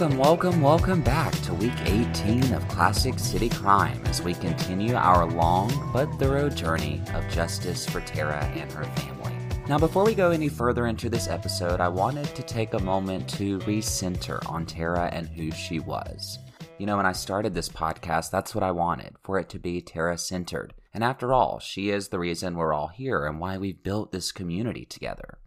Welcome, welcome, welcome back to week 18 of Classic City Crime as we continue our long but thorough journey of justice for Tara and her family. Now, before we go any further into this episode, I wanted to take a moment to recenter on Tara and who she was. You know, when I started this podcast, that's what I wanted for it to be Tara centered. And after all, she is the reason we're all here and why we've built this community together.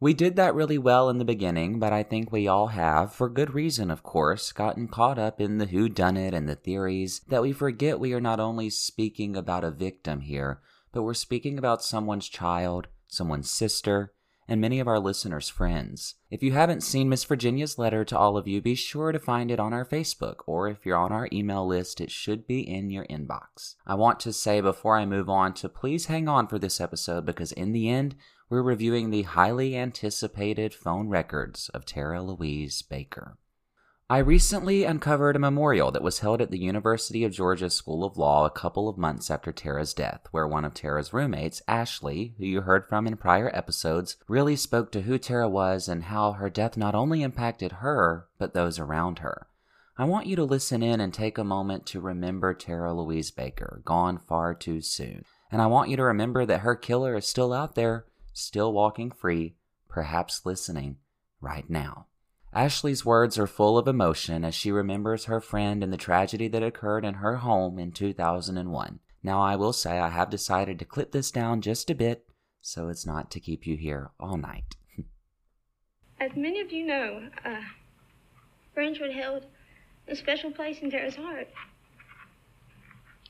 We did that really well in the beginning, but I think we all have, for good reason of course, gotten caught up in the who done it and the theories that we forget we are not only speaking about a victim here, but we're speaking about someone's child, someone's sister, and many of our listeners' friends. If you haven't seen Miss Virginia's letter to all of you, be sure to find it on our Facebook, or if you're on our email list, it should be in your inbox. I want to say before I move on to please hang on for this episode because in the end, we're reviewing the highly anticipated phone records of Tara Louise Baker. I recently uncovered a memorial that was held at the University of Georgia School of Law a couple of months after Tara's death, where one of Tara's roommates, Ashley, who you heard from in prior episodes, really spoke to who Tara was and how her death not only impacted her, but those around her. I want you to listen in and take a moment to remember Tara Louise Baker, gone far too soon. And I want you to remember that her killer is still out there still walking free, perhaps listening right now. Ashley's words are full of emotion as she remembers her friend and the tragedy that occurred in her home in 2001. Now, I will say I have decided to clip this down just a bit so it's not to keep you here all night. As many of you know, uh, Fringewood held a special place in Tara's heart.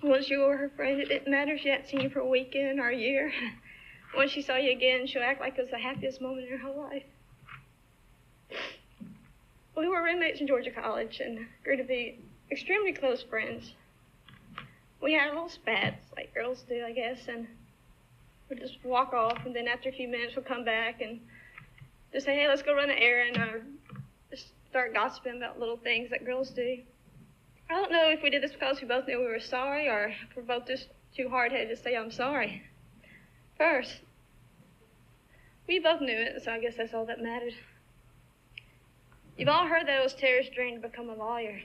Once you were her friend, it didn't matter if she hadn't seen you for a weekend or a year. Once she saw you again, she'll act like it was the happiest moment in her whole life. We were roommates in Georgia College and grew to be extremely close friends. We had little spats, like girls do, I guess, and we'd just walk off, and then after a few minutes, we'd come back and just say, hey, let's go run an errand, or just start gossiping about little things that girls do. I don't know if we did this because we both knew we were sorry, or if we're both just too hard headed to say, I'm sorry first. We both knew it, so I guess that's all that mattered. You've all heard that it was Tara's dream to become a lawyer.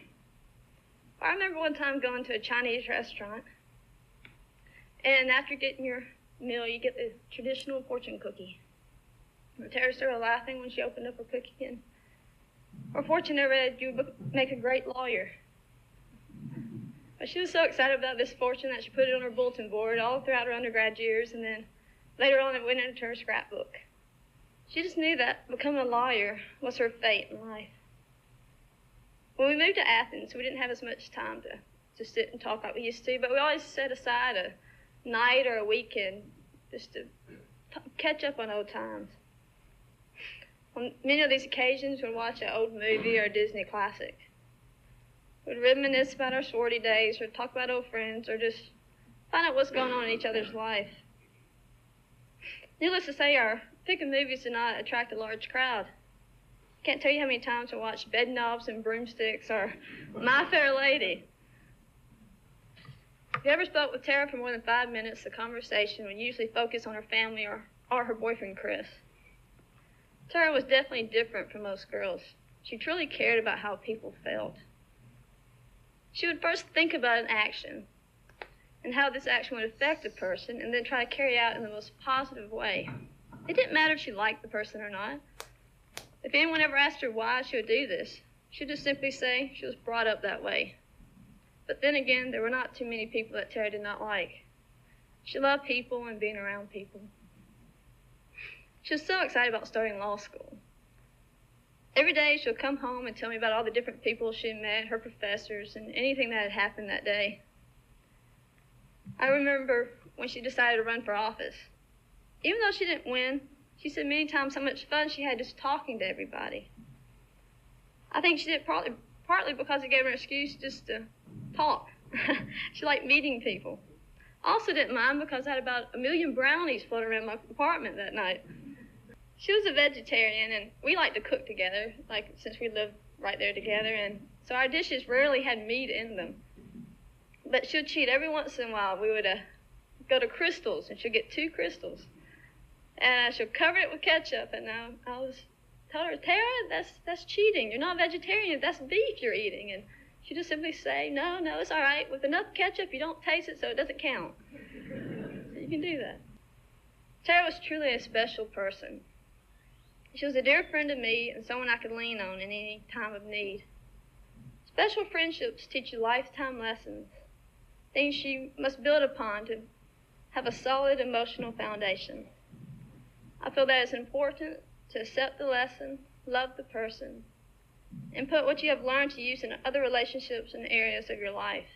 I remember one time going to a Chinese restaurant, and after getting your meal, you get the traditional fortune cookie. Tara started laughing when she opened up her cookie, and her fortune read, You make a great lawyer. But she was so excited about this fortune that she put it on her bulletin board all throughout her undergrad years, and then Later on, it went into her scrapbook. She just knew that becoming a lawyer was her fate in life. When we moved to Athens, we didn't have as much time to, to sit and talk like we used to, but we always set aside a night or a weekend just to catch up on old times. On many of these occasions, we'd watch an old movie or a Disney classic. We'd reminisce about our sorority days, or talk about old friends, or just find out what's going on in each other's life. Needless to say, our picking movies did not attract a large crowd. Can't tell you how many times I watched Bedknobs and Broomsticks or My Fair Lady. If you ever spoke with Tara for more than five minutes, the conversation would usually focus on her family or, or her boyfriend, Chris. Tara was definitely different from most girls. She truly cared about how people felt. She would first think about an action, and how this action would affect a person and then try to carry out in the most positive way. It didn't matter if she liked the person or not. If anyone ever asked her why she would do this, she'd just simply say she was brought up that way. But then again, there were not too many people that Terry did not like. She loved people and being around people. She was so excited about starting law school. Every day she'll come home and tell me about all the different people she met, her professors, and anything that had happened that day. I remember when she decided to run for office. Even though she didn't win, she said many times how much fun she had just talking to everybody. I think she did partly, partly because it gave her an excuse just to talk. she liked meeting people. Also didn't mind because I had about a million brownies floating around my apartment that night. She was a vegetarian, and we liked to cook together, like since we lived right there together, and so our dishes rarely had meat in them but she'd cheat every once in a while. We would uh, go to Krystals, and she'd get two Krystals, and uh, she'll cover it with ketchup. And I, I was told her, Tara, that's that's cheating. You're not vegetarian. That's beef you're eating. And she just simply say, No, no, it's all right. With enough ketchup, you don't taste it, so it doesn't count. You can do that. Tara was truly a special person. She was a dear friend to me and someone I could lean on in any time of need. Special friendships teach you lifetime lessons, things you must build upon to have a solid emotional foundation. I feel that it's important to accept the lesson, love the person, and put what you have learned to use in other relationships and areas of your life.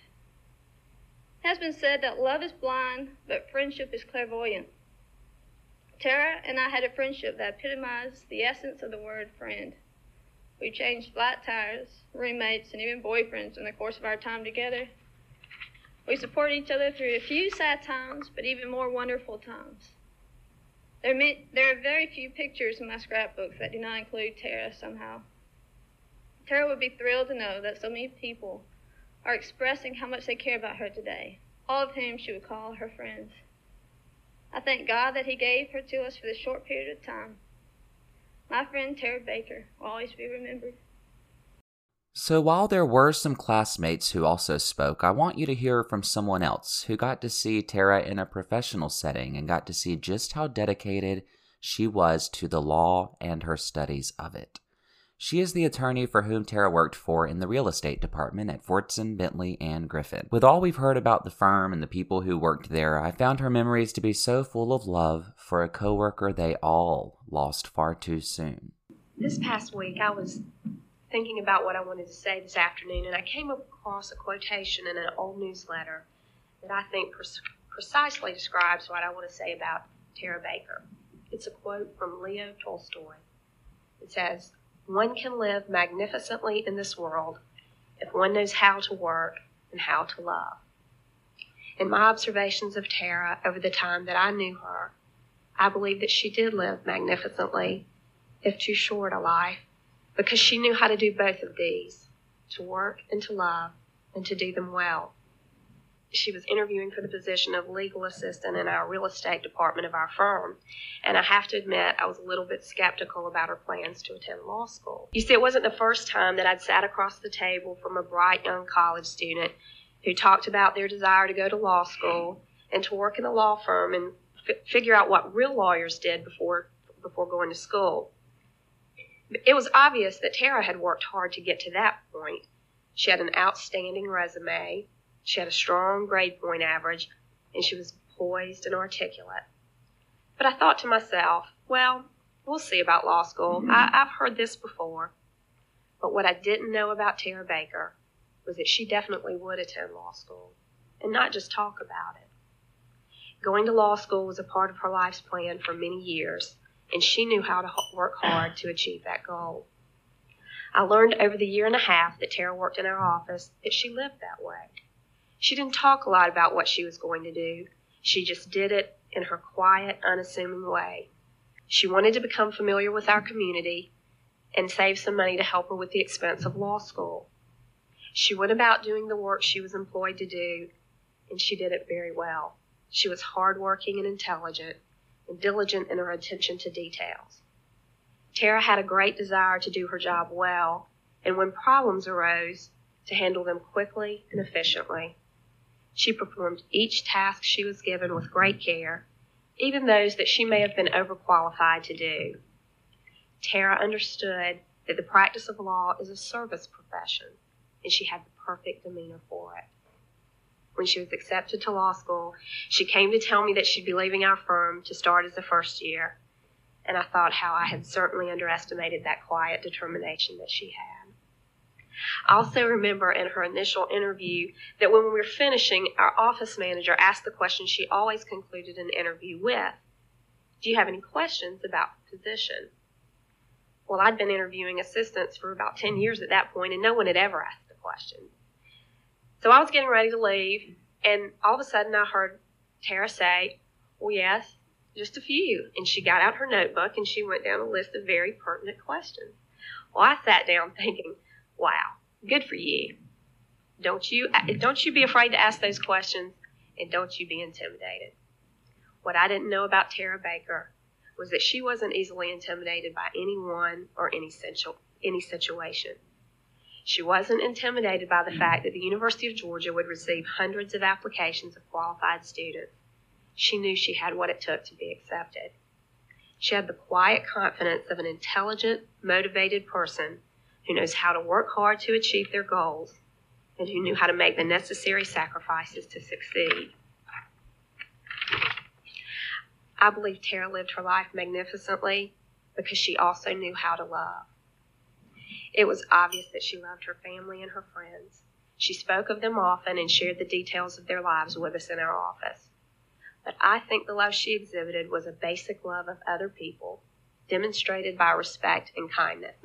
It has been said that love is blind, but friendship is clairvoyant. Tara and I had a friendship that epitomized the essence of the word friend. We changed flat tires, roommates, and even boyfriends in the course of our time together. We supported each other through a few sad times, but even more wonderful times. There, there are very few pictures in my scrapbooks that do not include Tara somehow. Tara would be thrilled to know that so many people are expressing how much they care about her today, all of whom she would call her friends. I thank God that He gave her to us for this short period of time. My friend Tara Baker will always be remembered. So, while there were some classmates who also spoke, I want you to hear from someone else who got to see Tara in a professional setting and got to see just how dedicated she was to the law and her studies of it. She is the attorney for whom Tara worked for in the real estate department at Fortson, Bentley, and Griffin. With all we've heard about the firm and the people who worked there, I found her memories to be so full of love for a coworker they all lost far too soon. This past week, I was thinking about what I wanted to say this afternoon, and I came across a quotation in an old newsletter that I think precisely describes what I want to say about Tara Baker. It's a quote from Leo Tolstoy. It says, one can live magnificently in this world if one knows how to work and how to love. In my observations of Tara over the time that I knew her, I believe that she did live magnificently, if too short a life, because she knew how to do both of these to work and to love, and to do them well she was interviewing for the position of legal assistant in our real estate department of our firm. And I have to admit, I was a little bit skeptical about her plans to attend law school. You see, it wasn't the first time that I'd sat across the table from a bright young college student who talked about their desire to go to law school and to work in a law firm and f- figure out what real lawyers did before before going to school. It was obvious that Tara had worked hard to get to that point. She had an outstanding resume she had a strong grade point average, and she was poised and articulate. But I thought to myself, well, we'll see about law school. I, I've heard this before. But what I didn't know about Tara Baker was that she definitely would attend law school, and not just talk about it. Going to law school was a part of her life's plan for many years, and she knew how to work hard to achieve that goal. I learned over the year and a half that Tara worked in our office that she lived that way. She didn't talk a lot about what she was going to do. She just did it in her quiet, unassuming way. She wanted to become familiar with our community and save some money to help her with the expense of law school. She went about doing the work she was employed to do, and she did it very well. She was hardworking and intelligent, and diligent in her attention to details. Tara had a great desire to do her job well, and when problems arose, to handle them quickly and efficiently. She performed each task she was given with great care, even those that she may have been overqualified to do. Tara understood that the practice of law is a service profession, and she had the perfect demeanor for it. When she was accepted to law school, she came to tell me that she'd be leaving our firm to start as a first year, and I thought how I had certainly underestimated that quiet determination that she had. I also remember in her initial interview that when we were finishing, our office manager asked the question she always concluded an interview with Do you have any questions about the position? Well, I'd been interviewing assistants for about 10 years at that point, and no one had ever asked a question. So I was getting ready to leave, and all of a sudden I heard Tara say, Well, yes, just a few. And she got out her notebook and she went down a list of very pertinent questions. Well, I sat down thinking, Wow, good for you. Don't you don't you be afraid to ask those questions and don't you be intimidated. What I didn't know about Tara Baker was that she wasn't easily intimidated by anyone or any, situ- any situation. She wasn't intimidated by the fact that the University of Georgia would receive hundreds of applications of qualified students. She knew she had what it took to be accepted. She had the quiet confidence of an intelligent, motivated person who knows how to work hard to achieve their goals and who knew how to make the necessary sacrifices to succeed. I believe Tara lived her life magnificently because she also knew how to love. It was obvious that she loved her family and her friends. She spoke of them often and shared the details of their lives with us in our office. But I think the love she exhibited was a basic love of other people, demonstrated by respect and kindness.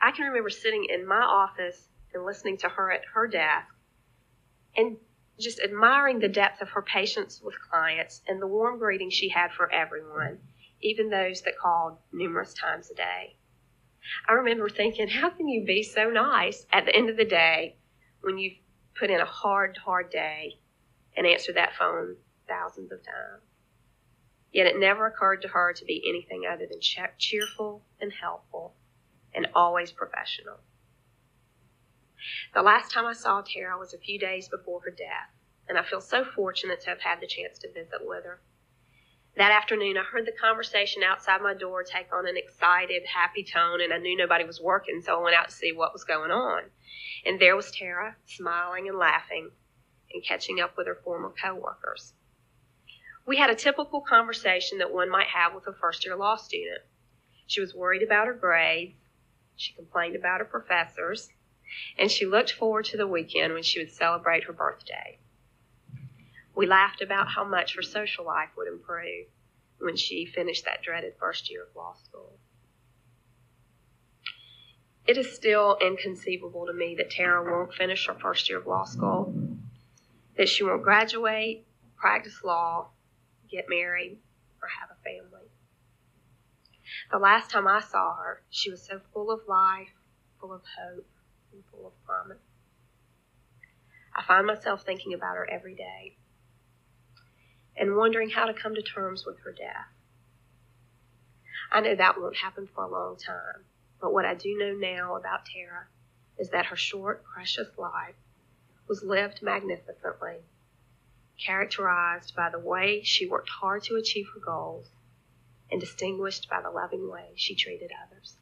I can remember sitting in my office and listening to her at her desk and just admiring the depth of her patience with clients and the warm greeting she had for everyone, even those that called numerous times a day. I remember thinking, how can you be so nice at the end of the day when you've put in a hard, hard day and answered that phone thousands of times? Yet it never occurred to her to be anything other than cheerful and helpful and always professional. The last time I saw Tara was a few days before her death, and I feel so fortunate to have had the chance to visit with her. That afternoon, I heard the conversation outside my door take on an excited, happy tone, and I knew nobody was working, so I went out to see what was going on. And there was Tara, smiling and laughing and catching up with her former coworkers. We had a typical conversation that one might have with a first year law student. She was worried about her grades, she complained about her professors, and she looked forward to the weekend when she would celebrate her birthday. We laughed about how much her social life would improve when she finished that dreaded first year of law school. It is still inconceivable to me that Tara won't finish her first year of law school, that she won't graduate, practice law, get married, or have a family. The last time I saw her, she was so full of life, full of hope, and full of promise. I find myself thinking about her every day and wondering how to come to terms with her death. I know that won't happen for a long time, but what I do know now about Tara is that her short, precious life was lived magnificently, characterized by the way she worked hard to achieve her goals and distinguished by the loving way she treated others.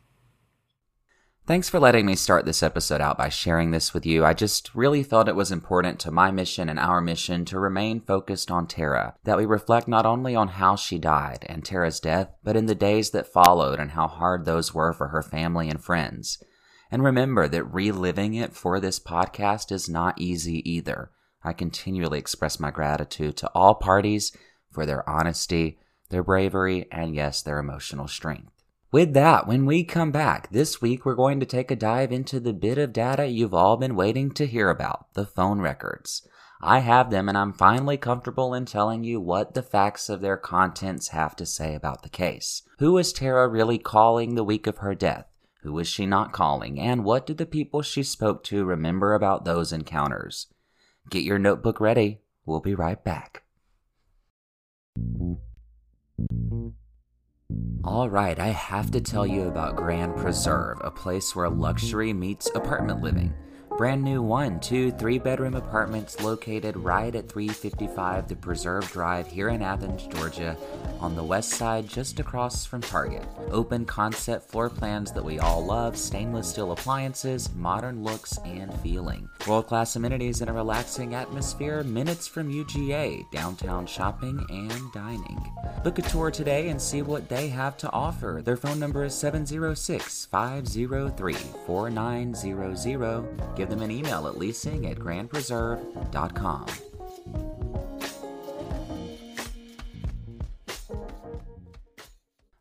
Thanks for letting me start this episode out by sharing this with you. I just really felt it was important to my mission and our mission to remain focused on Tara, that we reflect not only on how she died and Tara's death, but in the days that followed and how hard those were for her family and friends. And remember that reliving it for this podcast is not easy either. I continually express my gratitude to all parties for their honesty, their bravery, and yes, their emotional strength. With that, when we come back, this week we're going to take a dive into the bit of data you've all been waiting to hear about the phone records. I have them, and I'm finally comfortable in telling you what the facts of their contents have to say about the case. Who was Tara really calling the week of her death? Who was she not calling? And what did the people she spoke to remember about those encounters? Get your notebook ready. We'll be right back. Alright, I have to tell you about Grand Preserve, a place where luxury meets apartment living. Brand new one, two, three bedroom apartments located right at 355 The Preserve Drive here in Athens, Georgia, on the west side just across from Target. Open concept floor plans that we all love, stainless steel appliances, modern looks and feeling. World class amenities and a relaxing atmosphere, minutes from UGA, downtown shopping and dining. Book a tour today and see what they have to offer. Their phone number is 706 503 4900. Give them an email at leasing at grandpreserve.com.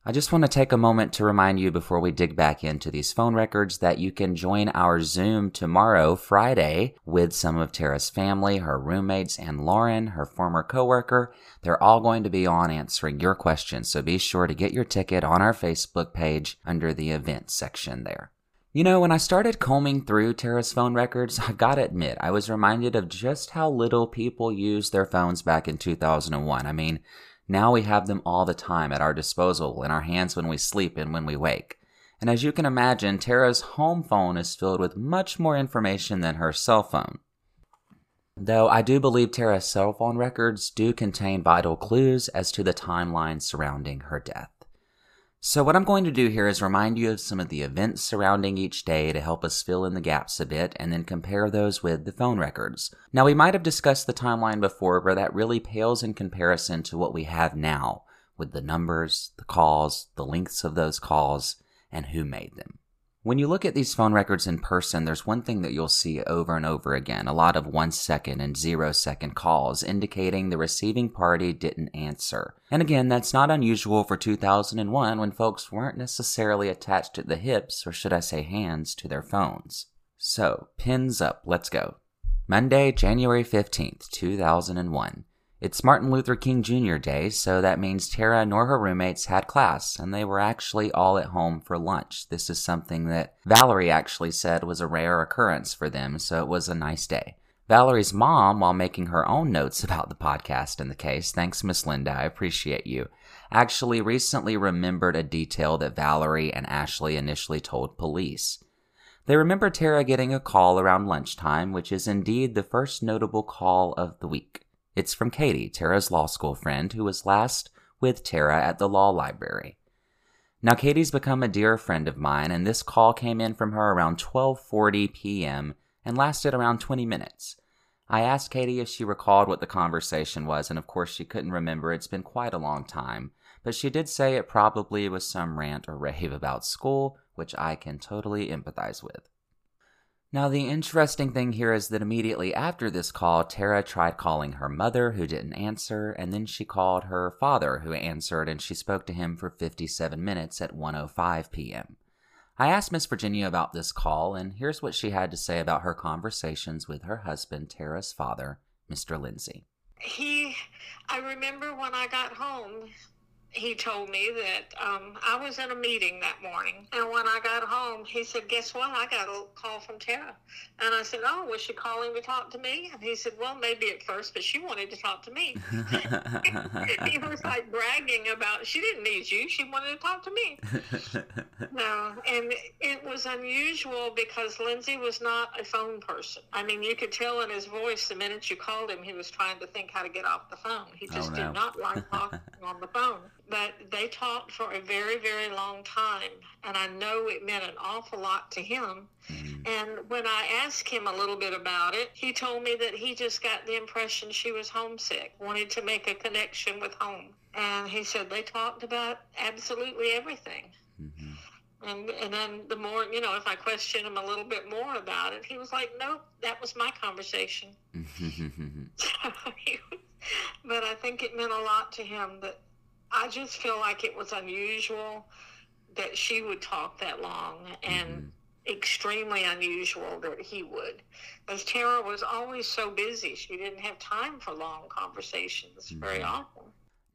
I just want to take a moment to remind you before we dig back into these phone records that you can join our Zoom tomorrow, Friday, with some of Tara's family, her roommates, and Lauren, her former coworker. They're all going to be on answering your questions, so be sure to get your ticket on our Facebook page under the events section there. You know, when I started combing through Tara's phone records, I gotta admit, I was reminded of just how little people used their phones back in 2001. I mean, Now we have them all the time at our disposal, in our hands when we sleep and when we wake. And as you can imagine, Tara's home phone is filled with much more information than her cell phone. Though I do believe Tara's cell phone records do contain vital clues as to the timeline surrounding her death. So, what I'm going to do here is remind you of some of the events surrounding each day to help us fill in the gaps a bit and then compare those with the phone records. Now, we might have discussed the timeline before, but that really pales in comparison to what we have now with the numbers, the calls, the lengths of those calls, and who made them. When you look at these phone records in person, there's one thing that you'll see over and over again a lot of one second and zero second calls indicating the receiving party didn't answer. And again, that's not unusual for 2001 when folks weren't necessarily attached at the hips, or should I say hands, to their phones. So, pins up, let's go. Monday, January 15th, 2001. It's Martin Luther King Jr. Day, so that means Tara nor her roommates had class, and they were actually all at home for lunch. This is something that Valerie actually said was a rare occurrence for them, so it was a nice day. Valerie's mom, while making her own notes about the podcast and the case, thanks Miss Linda, I appreciate you, actually recently remembered a detail that Valerie and Ashley initially told police. They remember Tara getting a call around lunchtime, which is indeed the first notable call of the week. It's from Katie, Tara's law school friend, who was last with Tara at the law library. Now Katie's become a dear friend of mine, and this call came in from her around 12:40 p.m. and lasted around 20 minutes. I asked Katie if she recalled what the conversation was, and of course she couldn't remember. It's been quite a long time, but she did say it probably was some rant or rave about school, which I can totally empathize with. Now, the interesting thing here is that immediately after this call, Tara tried calling her mother, who didn't answer, and then she called her father, who answered, and she spoke to him for 57 minutes at 1:05 p.m. I asked Miss Virginia about this call, and here's what she had to say about her conversations with her husband, Tara's father, Mr. Lindsay. He, I remember when I got home, he told me that um, I was in a meeting that morning, and when I got home, he said, "Guess what? I got a call from Tara." And I said, "Oh, was she calling to talk to me?" And he said, "Well, maybe at first, but she wanted to talk to me." he was like bragging about she didn't need you; she wanted to talk to me. no, and it was unusual because Lindsay was not a phone person. I mean, you could tell in his voice the minute you called him, he was trying to think how to get off the phone. He just oh, no. did not like talking on the phone but they talked for a very, very long time. And I know it meant an awful lot to him. Mm-hmm. And when I asked him a little bit about it, he told me that he just got the impression she was homesick, wanted to make a connection with home. And he said they talked about absolutely everything. Mm-hmm. And, and then the more, you know, if I questioned him a little bit more about it, he was like, nope, that was my conversation. but I think it meant a lot to him that I just feel like it was unusual that she would talk that long and mm-hmm. extremely unusual that he would. Because Tara was always so busy, she didn't have time for long conversations mm-hmm. very often.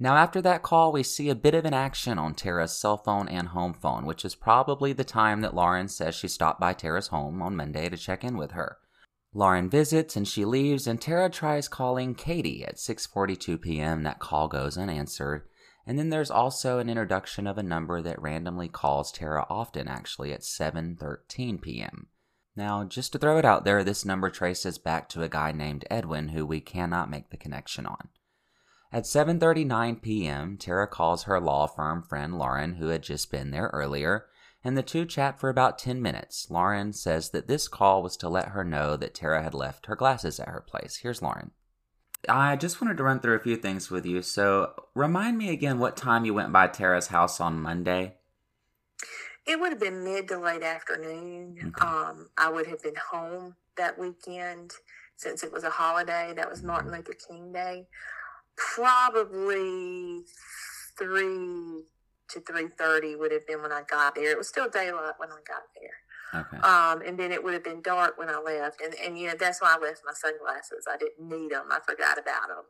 Now, after that call, we see a bit of an action on Tara's cell phone and home phone, which is probably the time that Lauren says she stopped by Tara's home on Monday to check in with her. Lauren visits and she leaves, and Tara tries calling Katie at 6:42 p.m. That call goes unanswered, and then there's also an introduction of a number that randomly calls Tara often, actually, at 7:13 p.m. Now, just to throw it out there, this number traces back to a guy named Edwin who we cannot make the connection on. At 7:39 p.m., Tara calls her law firm friend Lauren, who had just been there earlier, and the two chat for about 10 minutes. Lauren says that this call was to let her know that Tara had left her glasses at her place. Here's Lauren. I just wanted to run through a few things with you. So, remind me again what time you went by Tara's house on Monday. It would have been mid to late afternoon. Okay. Um, I would have been home that weekend since it was a holiday. That was Martin Luther King Day. Probably three to three thirty would have been when I got there. It was still daylight when I got there. Okay. Um, and then it would have been dark when I left, and and you know that's why I left my sunglasses. I didn't need them. I forgot about them.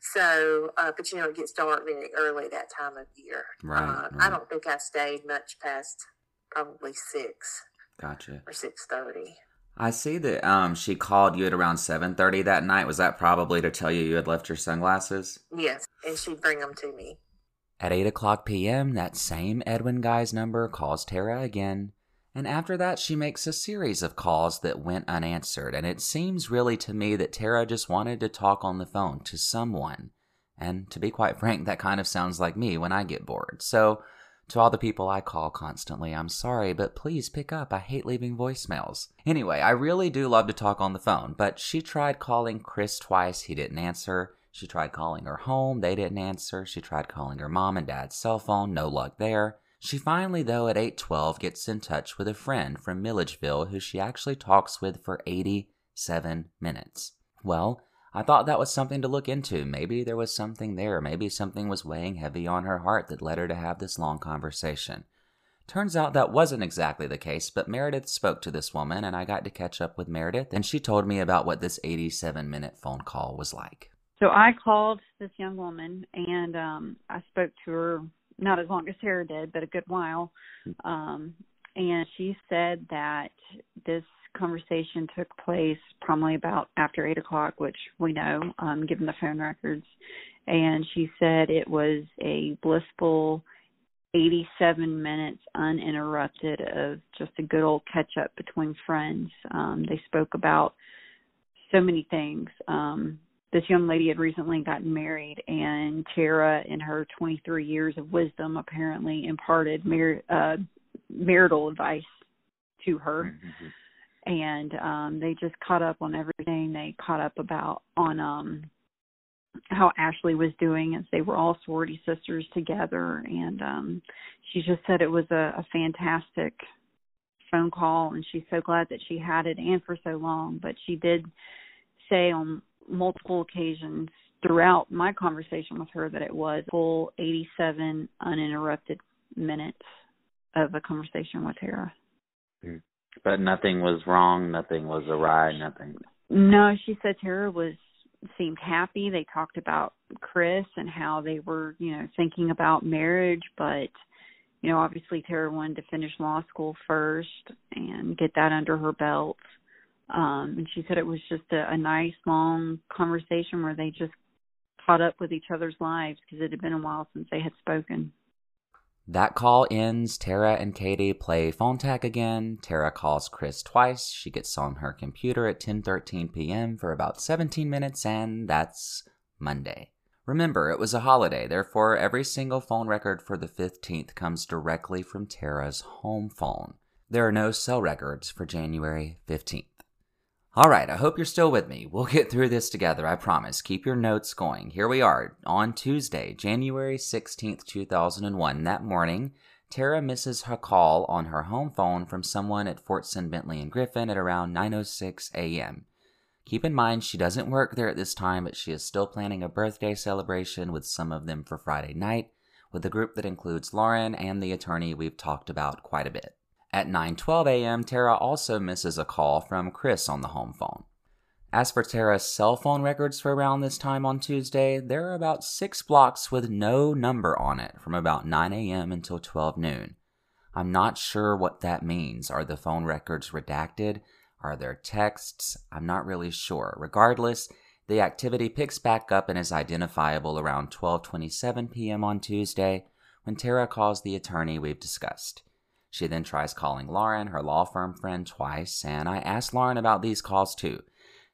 So, uh, but you know it gets dark very early that time of year. Right, uh, right. I don't think I stayed much past probably six. Gotcha. Or six thirty. I see that um she called you at around 7:30 that night. Was that probably to tell you you had left your sunglasses? Yes, and she'd bring them to me. At 8 o'clock p.m., that same Edwin guy's number calls Tara again, and after that, she makes a series of calls that went unanswered, and it seems really to me that Tara just wanted to talk on the phone to someone. And to be quite frank, that kind of sounds like me when I get bored. So, to all the people I call constantly, I'm sorry, but please pick up. I hate leaving voicemails. Anyway, I really do love to talk on the phone, but she tried calling Chris twice. He didn't answer. She tried calling her home. They didn't answer. She tried calling her mom and dad's cell phone. No luck there. She finally, though, at 812, gets in touch with a friend from Milledgeville who she actually talks with for 87 minutes. Well, I thought that was something to look into. Maybe there was something there. Maybe something was weighing heavy on her heart that led her to have this long conversation. Turns out that wasn't exactly the case, but Meredith spoke to this woman, and I got to catch up with Meredith, and she told me about what this 87 minute phone call was like. So I called this young woman, and um, I spoke to her not as long as Sarah did, but a good while. Um, and she said that this conversation took place probably about after eight o'clock, which we know, um, given the phone records. And she said it was a blissful 87 minutes uninterrupted of just a good old catch up between friends. Um, they spoke about so many things. Um, this young lady had recently gotten married, and Tara, in her 23 years of wisdom, apparently imparted mar- uh, marital advice to her. Mm-hmm. And um, they just caught up on everything. They caught up about on um, how Ashley was doing, as they were all sorority sisters together. And um, she just said it was a, a fantastic phone call, and she's so glad that she had it and for so long. But she did say on multiple occasions throughout my conversation with her that it was full 87 uninterrupted minutes of a conversation with Tara. Hmm. But nothing was wrong, nothing was awry, nothing. No, she said Tara was seemed happy. They talked about Chris and how they were, you know, thinking about marriage, but you know, obviously Tara wanted to finish law school first and get that under her belt. Um, and she said it was just a, a nice long conversation where they just caught up with each other's lives because it had been a while since they had spoken. That call ends. Tara and Katie play phone tag again. Tara calls Chris twice. She gets on her computer at 10:13 p.m. for about 17 minutes and that's Monday. Remember, it was a holiday, therefore every single phone record for the 15th comes directly from Tara's home phone. There are no cell records for January 15th. All right, I hope you're still with me. We'll get through this together, I promise. Keep your notes going. Here we are on Tuesday, January 16th, 2001. That morning, Tara misses her call on her home phone from someone at Fortson Bentley and Griffin at around 9:06 a.m. Keep in mind she doesn't work there at this time, but she is still planning a birthday celebration with some of them for Friday night, with a group that includes Lauren and the attorney we've talked about quite a bit. At 9:12 a.m., Tara also misses a call from Chris on the home phone. As for Tara's cell phone records for around this time on Tuesday, there are about six blocks with no number on it from about 9 a.m. until 12 noon. I'm not sure what that means. Are the phone records redacted? Are there texts? I'm not really sure. Regardless, the activity picks back up and is identifiable around 12:27 p.m. on Tuesday when Tara calls the attorney we've discussed. She then tries calling Lauren, her law firm friend, twice, and I asked Lauren about these calls too.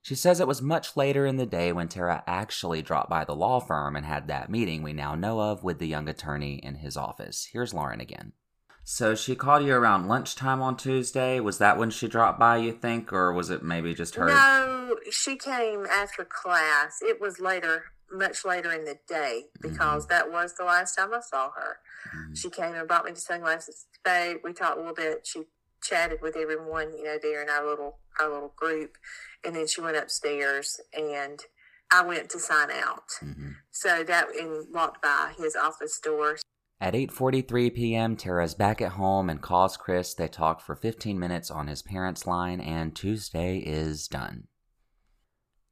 She says it was much later in the day when Tara actually dropped by the law firm and had that meeting we now know of with the young attorney in his office. Here's Lauren again. So she called you around lunchtime on Tuesday. Was that when she dropped by, you think, or was it maybe just her? No, she came after class. It was later, much later in the day, because mm-hmm. that was the last time I saw her. Mm-hmm. She came and brought me the sunglasses today. We talked a little bit. She chatted with everyone, you know, there in our little our little group, and then she went upstairs and I went to sign out. Mm-hmm. So that and walked by his office door. At 8:43 p.m., Tara's back at home and calls Chris. They talk for 15 minutes on his parents' line and Tuesday is done.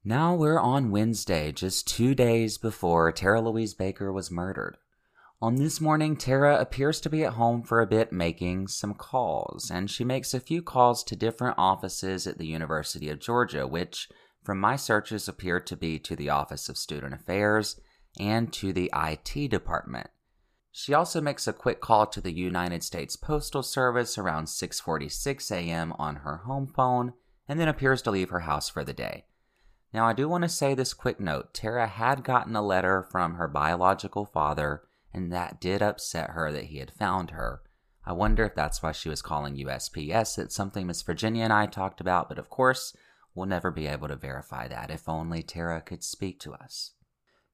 Now we're on Wednesday, just 2 days before Tara Louise Baker was murdered. On this morning, Tara appears to be at home for a bit making some calls, and she makes a few calls to different offices at the University of Georgia, which, from my searches, appear to be to the Office of Student Affairs and to the IT department. She also makes a quick call to the United States Postal Service around 6:46 a.m. on her home phone and then appears to leave her house for the day. Now, I do want to say this quick note. Tara had gotten a letter from her biological father and that did upset her that he had found her. I wonder if that's why she was calling USPS. It's something Miss Virginia and I talked about, but of course, we'll never be able to verify that if only Tara could speak to us.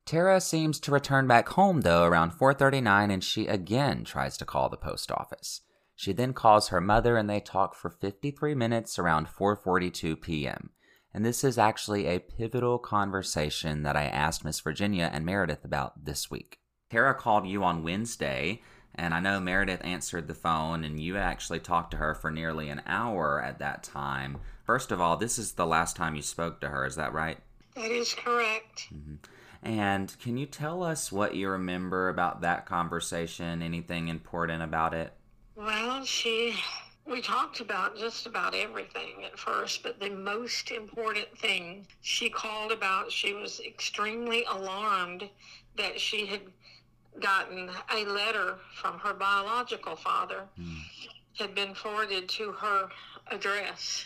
Tara seems to return back home though around 4:39 and she again tries to call the post office. She then calls her mother and they talk for 53 minutes around 4:42 p.m. And this is actually a pivotal conversation that I asked Miss Virginia and Meredith about this week. Tara called you on Wednesday, and I know Meredith answered the phone, and you actually talked to her for nearly an hour at that time. First of all, this is the last time you spoke to her, is that right? That is correct. Mm-hmm. And can you tell us what you remember about that conversation? Anything important about it? Well, she we talked about just about everything at first, but the most important thing she called about, she was extremely alarmed that she had gotten a letter from her biological father mm. had been forwarded to her address.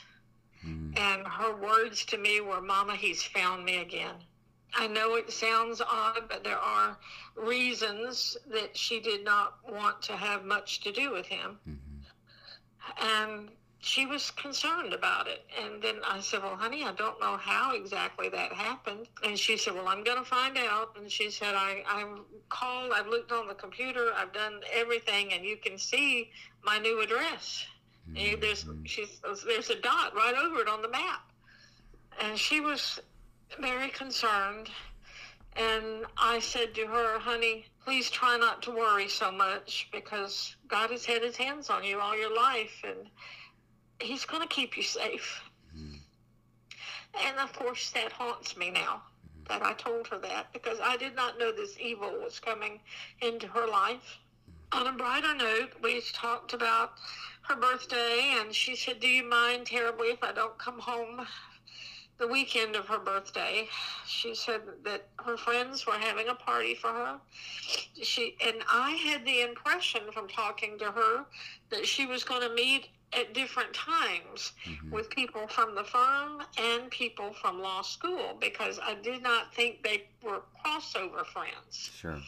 Mm. And her words to me were, Mama, he's found me again. I know it sounds odd, but there are reasons that she did not want to have much to do with him. Mm-hmm. And she was concerned about it. And then I said, Well, honey, I don't know how exactly that happened. And she said, Well, I'm going to find out. And she said, I, I've called, I've looked on the computer, I've done everything, and you can see my new address. Mm-hmm. There's, she's, there's a dot right over it on the map. And she was very concerned. And I said to her, honey, please try not to worry so much because God has had his hands on you all your life. And he's going to keep you safe. Mm-hmm. And of course, that haunts me now mm-hmm. that I told her that because I did not know this evil was coming into her life. On a brighter note, we talked about her birthday, and she said, Do you mind terribly if I don't come home the weekend of her birthday? She said that her friends were having a party for her. She and I had the impression from talking to her that she was going to meet at different times mm-hmm. with people from the firm and people from law school because I did not think they were crossover friends. Sure.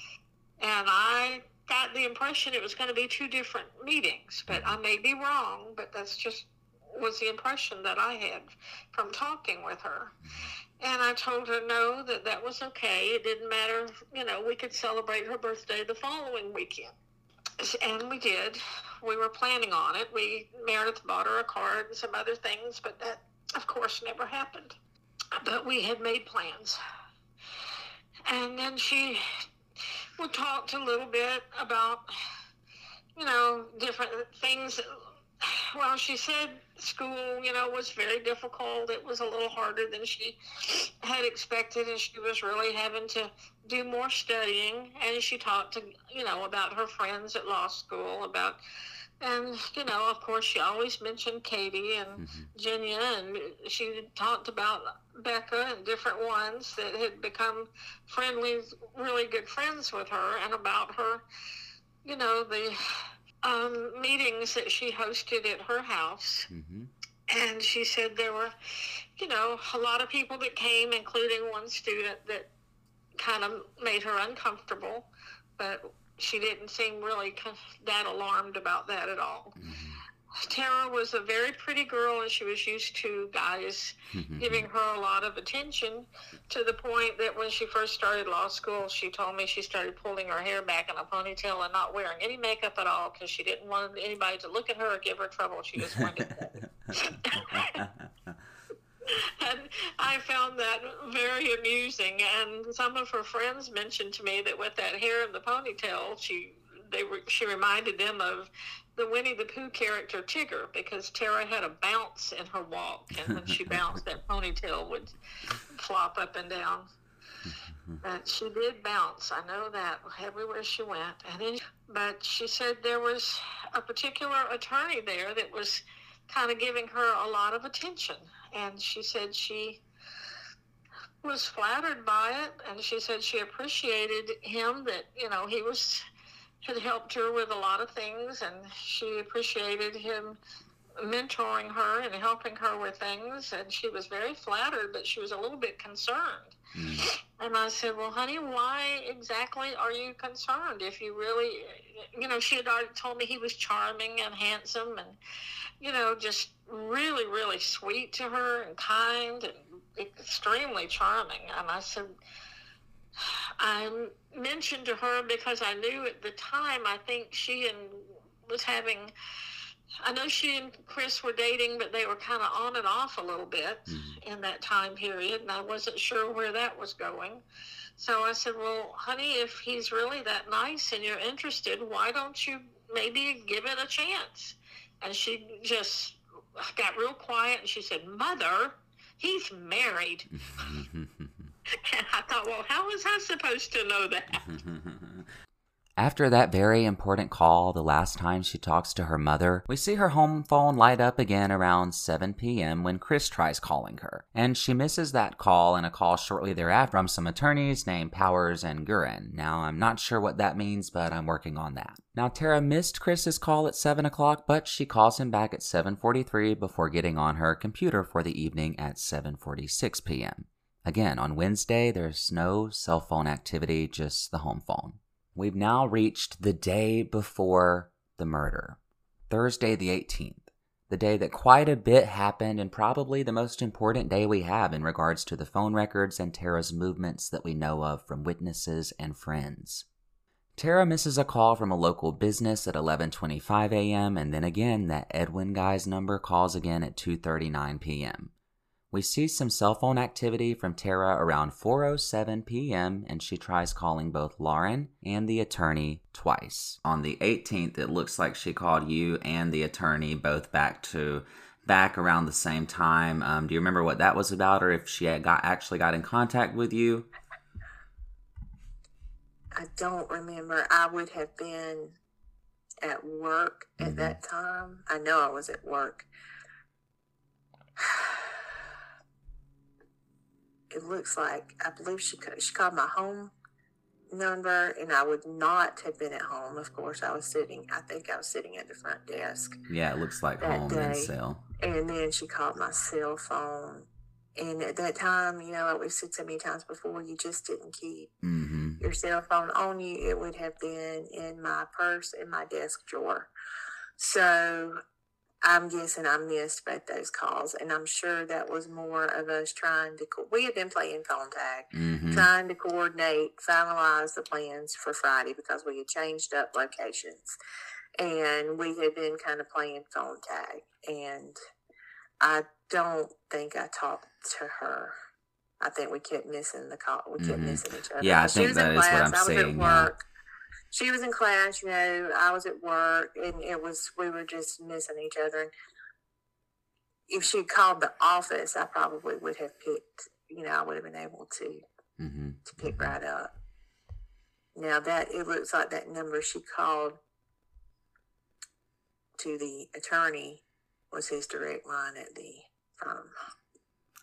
And I got the impression it was going to be two different meetings, but mm-hmm. I may be wrong, but that's just was the impression that I had from talking with her. Mm-hmm. And I told her no, that that was okay. It didn't matter. You know, we could celebrate her birthday the following weekend and we did. We were planning on it. We Meredith bought her a card and some other things, but that, of course, never happened. But we had made plans, and then she we talked a little bit about, you know, different things well, she said school, you know, was very difficult. It was a little harder than she had expected, and she was really having to do more studying. And she talked to, you know, about her friends at law school, about, and, you know, of course, she always mentioned Katie and mm-hmm. and she talked about Becca and different ones that had become friendly, really good friends with her, and about her, you know, the um, meetings that she hosted at her house. Mm-hmm. And she said there were, you know, a lot of people that came, including one student that kind of made her uncomfortable, but she didn't seem really that alarmed about that at all. Mm-hmm. Tara was a very pretty girl, and she was used to guys mm-hmm. giving her a lot of attention to the point that when she first started law school, she told me she started pulling her hair back in a ponytail and not wearing any makeup at all because she didn't want anybody to look at her or give her trouble. She just wanted and I found that very amusing. And some of her friends mentioned to me that with that hair and the ponytail, she they were, she reminded them of the Winnie the Pooh character Tigger because Tara had a bounce in her walk, and when she bounced, that ponytail would flop up and down. But she did bounce. I know that everywhere she went. And then, but she said there was a particular attorney there that was kind of giving her a lot of attention. And she said she was flattered by it. And she said she appreciated him that, you know, he was had helped her with a lot of things and she appreciated him mentoring her and helping her with things and she was very flattered but she was a little bit concerned. Mm. and i said well honey why exactly are you concerned? If you really you know she had already told me he was charming and handsome and you know just really really sweet to her and kind and extremely charming. And i said i mentioned to her because i knew at the time i think she and was having I know she and Chris were dating, but they were kind of on and off a little bit mm-hmm. in that time period, and I wasn't sure where that was going. So I said, Well, honey, if he's really that nice and you're interested, why don't you maybe give it a chance? And she just got real quiet and she said, Mother, he's married. and I thought, Well, how was I supposed to know that? After that very important call the last time she talks to her mother, we see her home phone light up again around 7 p.m. when Chris tries calling her. And she misses that call and a call shortly thereafter from some attorneys named Powers and Gurin. Now, I'm not sure what that means, but I'm working on that. Now, Tara missed Chris's call at 7 o'clock, but she calls him back at 7.43 before getting on her computer for the evening at 7.46 p.m. Again, on Wednesday, there's no cell phone activity, just the home phone. We've now reached the day before the murder, Thursday the 18th, the day that quite a bit happened and probably the most important day we have in regards to the phone records and Tara's movements that we know of from witnesses and friends. Tara misses a call from a local business at 11:25 a.m. and then again that Edwin guy's number calls again at 2:39 p.m. We see some cell phone activity from Tara around 4:07 p.m. and she tries calling both Lauren and the attorney twice. On the 18th, it looks like she called you and the attorney both back to back around the same time. Um, do you remember what that was about, or if she had got actually got in contact with you? I don't remember. I would have been at work at mm-hmm. that time. I know I was at work. it looks like I believe she she called my home number, and I would not have been at home. Of course, I was sitting. I think I was sitting at the front desk. Yeah, it looks like home day. and cell. And then she called my cell phone. And at that time, you know, like we've said so many times before, you just didn't keep mm-hmm. your cell phone on you. It would have been in my purse in my desk drawer. So I'm guessing I missed both those calls, and I'm sure that was more of us trying to. Co- we had been playing phone tag, mm-hmm. trying to coordinate, finalize the plans for Friday because we had changed up locations, and we had been kind of playing phone tag. And I don't think I talked to her. I think we kept missing the call. We kept mm-hmm. missing each other. Yeah, I think that is what I'm I saying. Work, she was in class, you know, I was at work, and it was we were just missing each other. And if she called the office, I probably would have picked. You know, I would have been able to mm-hmm. to pick mm-hmm. right up. Now that it looks like that number she called to the attorney was his direct line at the firm.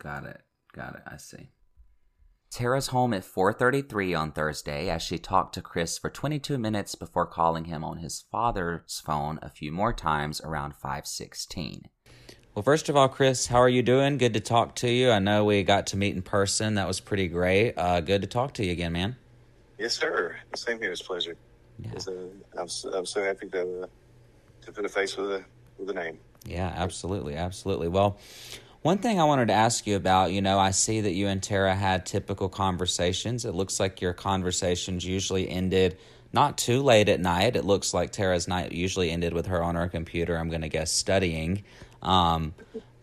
Got it. Got it. I see. Tara's home at 4:33 on Thursday as she talked to Chris for 22 minutes before calling him on his father's phone a few more times around 5:16. Well, first of all, Chris, how are you doing? Good to talk to you. I know we got to meet in person. That was pretty great. Uh, good to talk to you again, man. Yes, sir. Same here. It's a pleasure. Yeah. It's, uh, I'm, so, I'm so happy to, uh, to put a face with a, with a name. Yeah, absolutely. Absolutely. Well, one thing I wanted to ask you about, you know, I see that you and Tara had typical conversations. It looks like your conversations usually ended not too late at night. It looks like Tara's night usually ended with her on her computer. I'm going to guess studying. Um,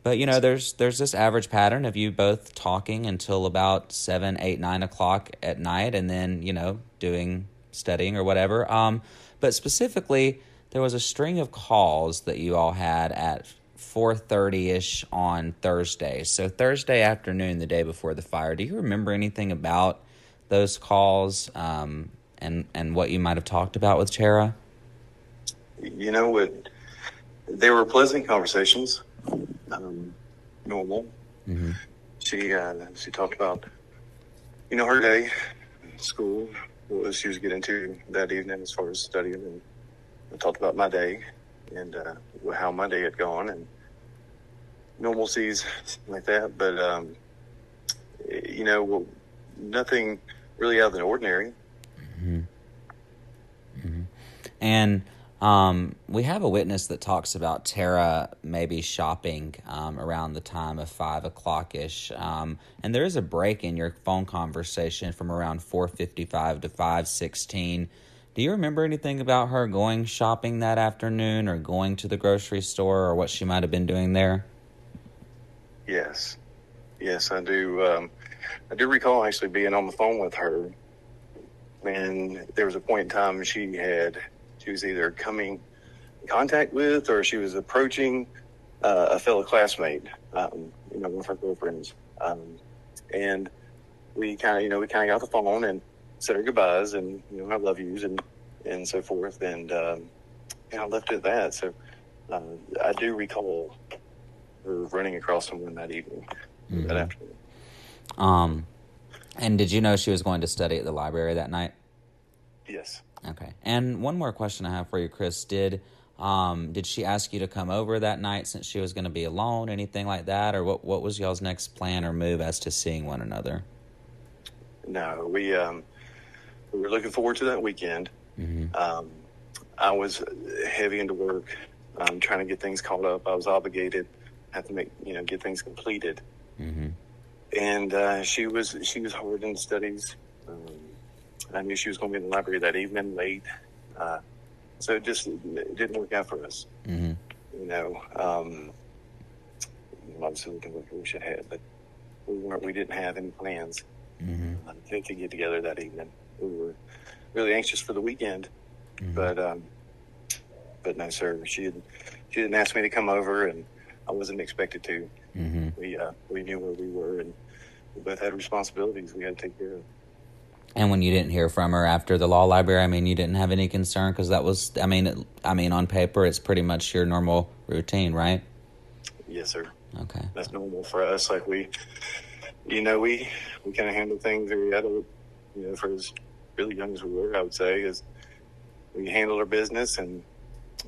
but you know, there's there's this average pattern of you both talking until about seven, eight, nine o'clock at night, and then you know doing studying or whatever. Um, but specifically, there was a string of calls that you all had at 4:30ish on Thursday. So Thursday afternoon, the day before the fire. Do you remember anything about those calls um, and and what you might have talked about with Tara? You know what? They were pleasant conversations, um, normal. Mm-hmm. She uh, she talked about you know her day, school, what she was getting into that evening as far as studying, and I talked about my day and uh, how my day had gone and normalcies like that. But um, you know, nothing really out of the ordinary. Mm-hmm. Mm-hmm. And um, we have a witness that talks about Tara maybe shopping um, around the time of five o'clock ish, um, and there is a break in your phone conversation from around four fifty five to five sixteen. Do you remember anything about her going shopping that afternoon, or going to the grocery store, or what she might have been doing there? Yes, yes, I do. Um, I do recall actually being on the phone with her, and there was a point in time she had she was either coming in contact with or she was approaching uh, a fellow classmate, um, you know, one of her girlfriends, um, and we kind of, you know, we kind of got the phone and said our goodbyes and you know, I love yous and and so forth, and um, and I left it at that. So uh, I do recall her running across someone that evening, mm-hmm. that afternoon. Um, and did you know she was going to study at the library that night? Yes. Okay. And one more question I have for you, Chris. Did um, did she ask you to come over that night since she was going to be alone, anything like that, or what? What was y'all's next plan or move as to seeing one another? No, we um, we were looking forward to that weekend. Mm-hmm. Um, I was heavy into work, um, trying to get things caught up. I was obligated, had to make you know get things completed. Mm-hmm. And uh, she was she was hard in studies. Um, I knew she was going to be in the library that evening late, uh, so it just it didn't work out for us. Mm-hmm. You know, um, obviously we can look we should have, but we weren't. We didn't have any plans mm-hmm. uh, to get together that evening. We were really anxious for the weekend, mm-hmm. but um, but no, sir. She had, she didn't ask me to come over, and I wasn't expected to. Mm-hmm. We uh, we knew where we were, and we both had responsibilities we had to take care of. And when you didn't hear from her after the law library, I mean, you didn't have any concern because that was, I mean, it, I mean, on paper, it's pretty much your normal routine, right? Yes, sir. Okay. That's normal for us. Like we, you know, we we kind of handle things very adult, you know, for as really young as we were, I would say, is we handled our business and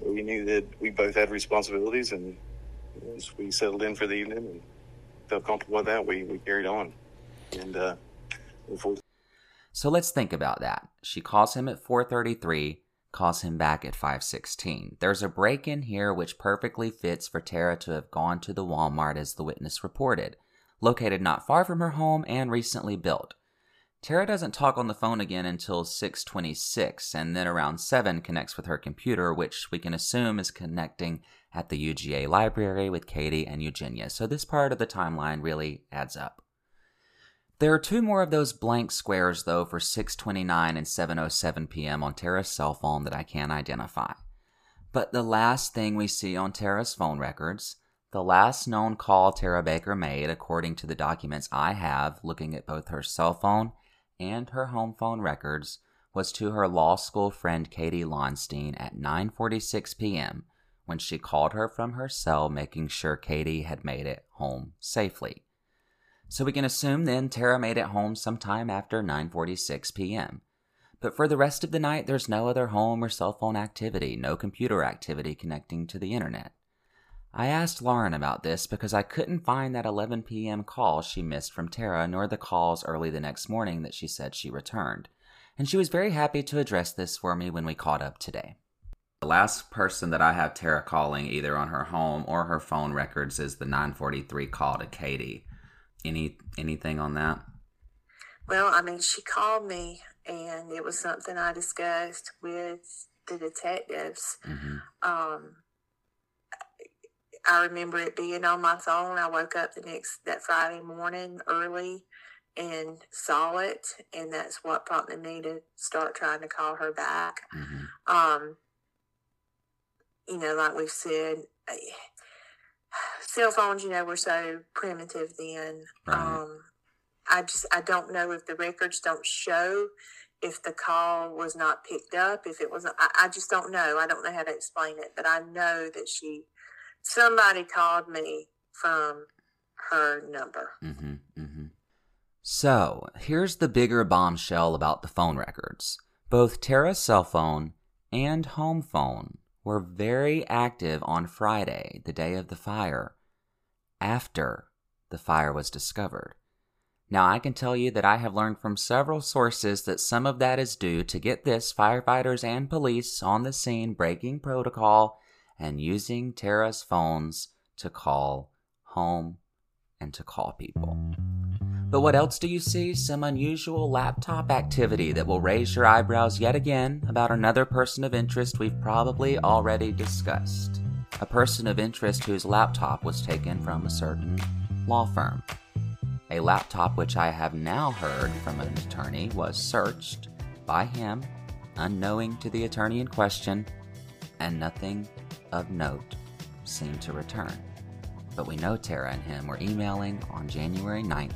we knew that we both had responsibilities and as we settled in for the evening and felt comfortable with that, we, we carried on. And uh, so let's think about that. She calls him at 433, calls him back at 516. There's a break in here which perfectly fits for Tara to have gone to the Walmart as the witness reported, located not far from her home and recently built. Tara doesn't talk on the phone again until 626 and then around 7 connects with her computer, which we can assume is connecting at the UGA library with Katie and Eugenia. So this part of the timeline really adds up. There are two more of those blank squares though for 6:29 and 7:07 p.m. on Tara's cell phone that I can't identify. But the last thing we see on Tara's phone records, the last known call Tara Baker made according to the documents I have looking at both her cell phone and her home phone records was to her law school friend Katie Lonstein at 9:46 p.m. when she called her from her cell making sure Katie had made it home safely. So we can assume then Tara made it home sometime after 9:46 p.m. But for the rest of the night there's no other home or cell phone activity, no computer activity connecting to the internet. I asked Lauren about this because I couldn't find that 11 p.m. call she missed from Tara, nor the calls early the next morning that she said she returned. And she was very happy to address this for me when we caught up today. The last person that I have Tara calling either on her home or her phone records is the 943 call to Katie. Any anything on that? Well, I mean, she called me and it was something I discussed with the detectives. Mm-hmm. Um, I remember it being on my phone. I woke up the next that Friday morning early and saw it, and that's what prompted me to start trying to call her back. Mm-hmm. Um, you know, like we've said, cell phones, you know, were so primitive then. Right. Um, I just I don't know if the records don't show if the call was not picked up, if it was I, I just don't know. I don't know how to explain it, but I know that she somebody called me from her number. Mm-hmm, mm-hmm. So here's the bigger bombshell about the phone records. Both Tara's cell phone and home phone were very active on Friday, the day of the fire, after the fire was discovered. Now, I can tell you that I have learned from several sources that some of that is due to get this firefighters and police on the scene breaking protocol and using Tara's phones to call home and to call people. But what else do you see? Some unusual laptop activity that will raise your eyebrows yet again about another person of interest we've probably already discussed. A person of interest whose laptop was taken from a certain law firm. A laptop which I have now heard from an attorney was searched by him, unknowing to the attorney in question, and nothing of note seemed to return. But we know Tara and him were emailing on January 9th,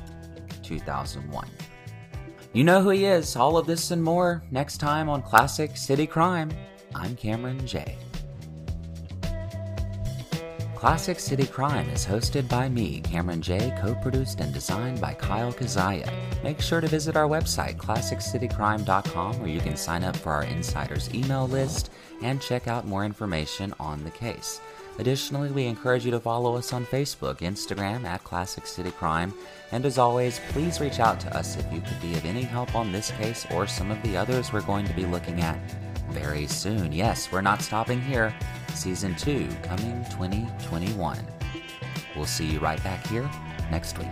2001. You know who he is, all of this and more next time on Classic City Crime. I'm Cameron J. Classic City Crime is hosted by me, Cameron J, co produced and designed by Kyle Kazaya. Make sure to visit our website, classiccitycrime.com, where you can sign up for our insiders email list and check out more information on the case. Additionally, we encourage you to follow us on Facebook, Instagram at Classic City Crime, and as always, please reach out to us if you could be of any help on this case or some of the others we're going to be looking at very soon. Yes, we're not stopping here. Season 2 coming 2021. We'll see you right back here next week.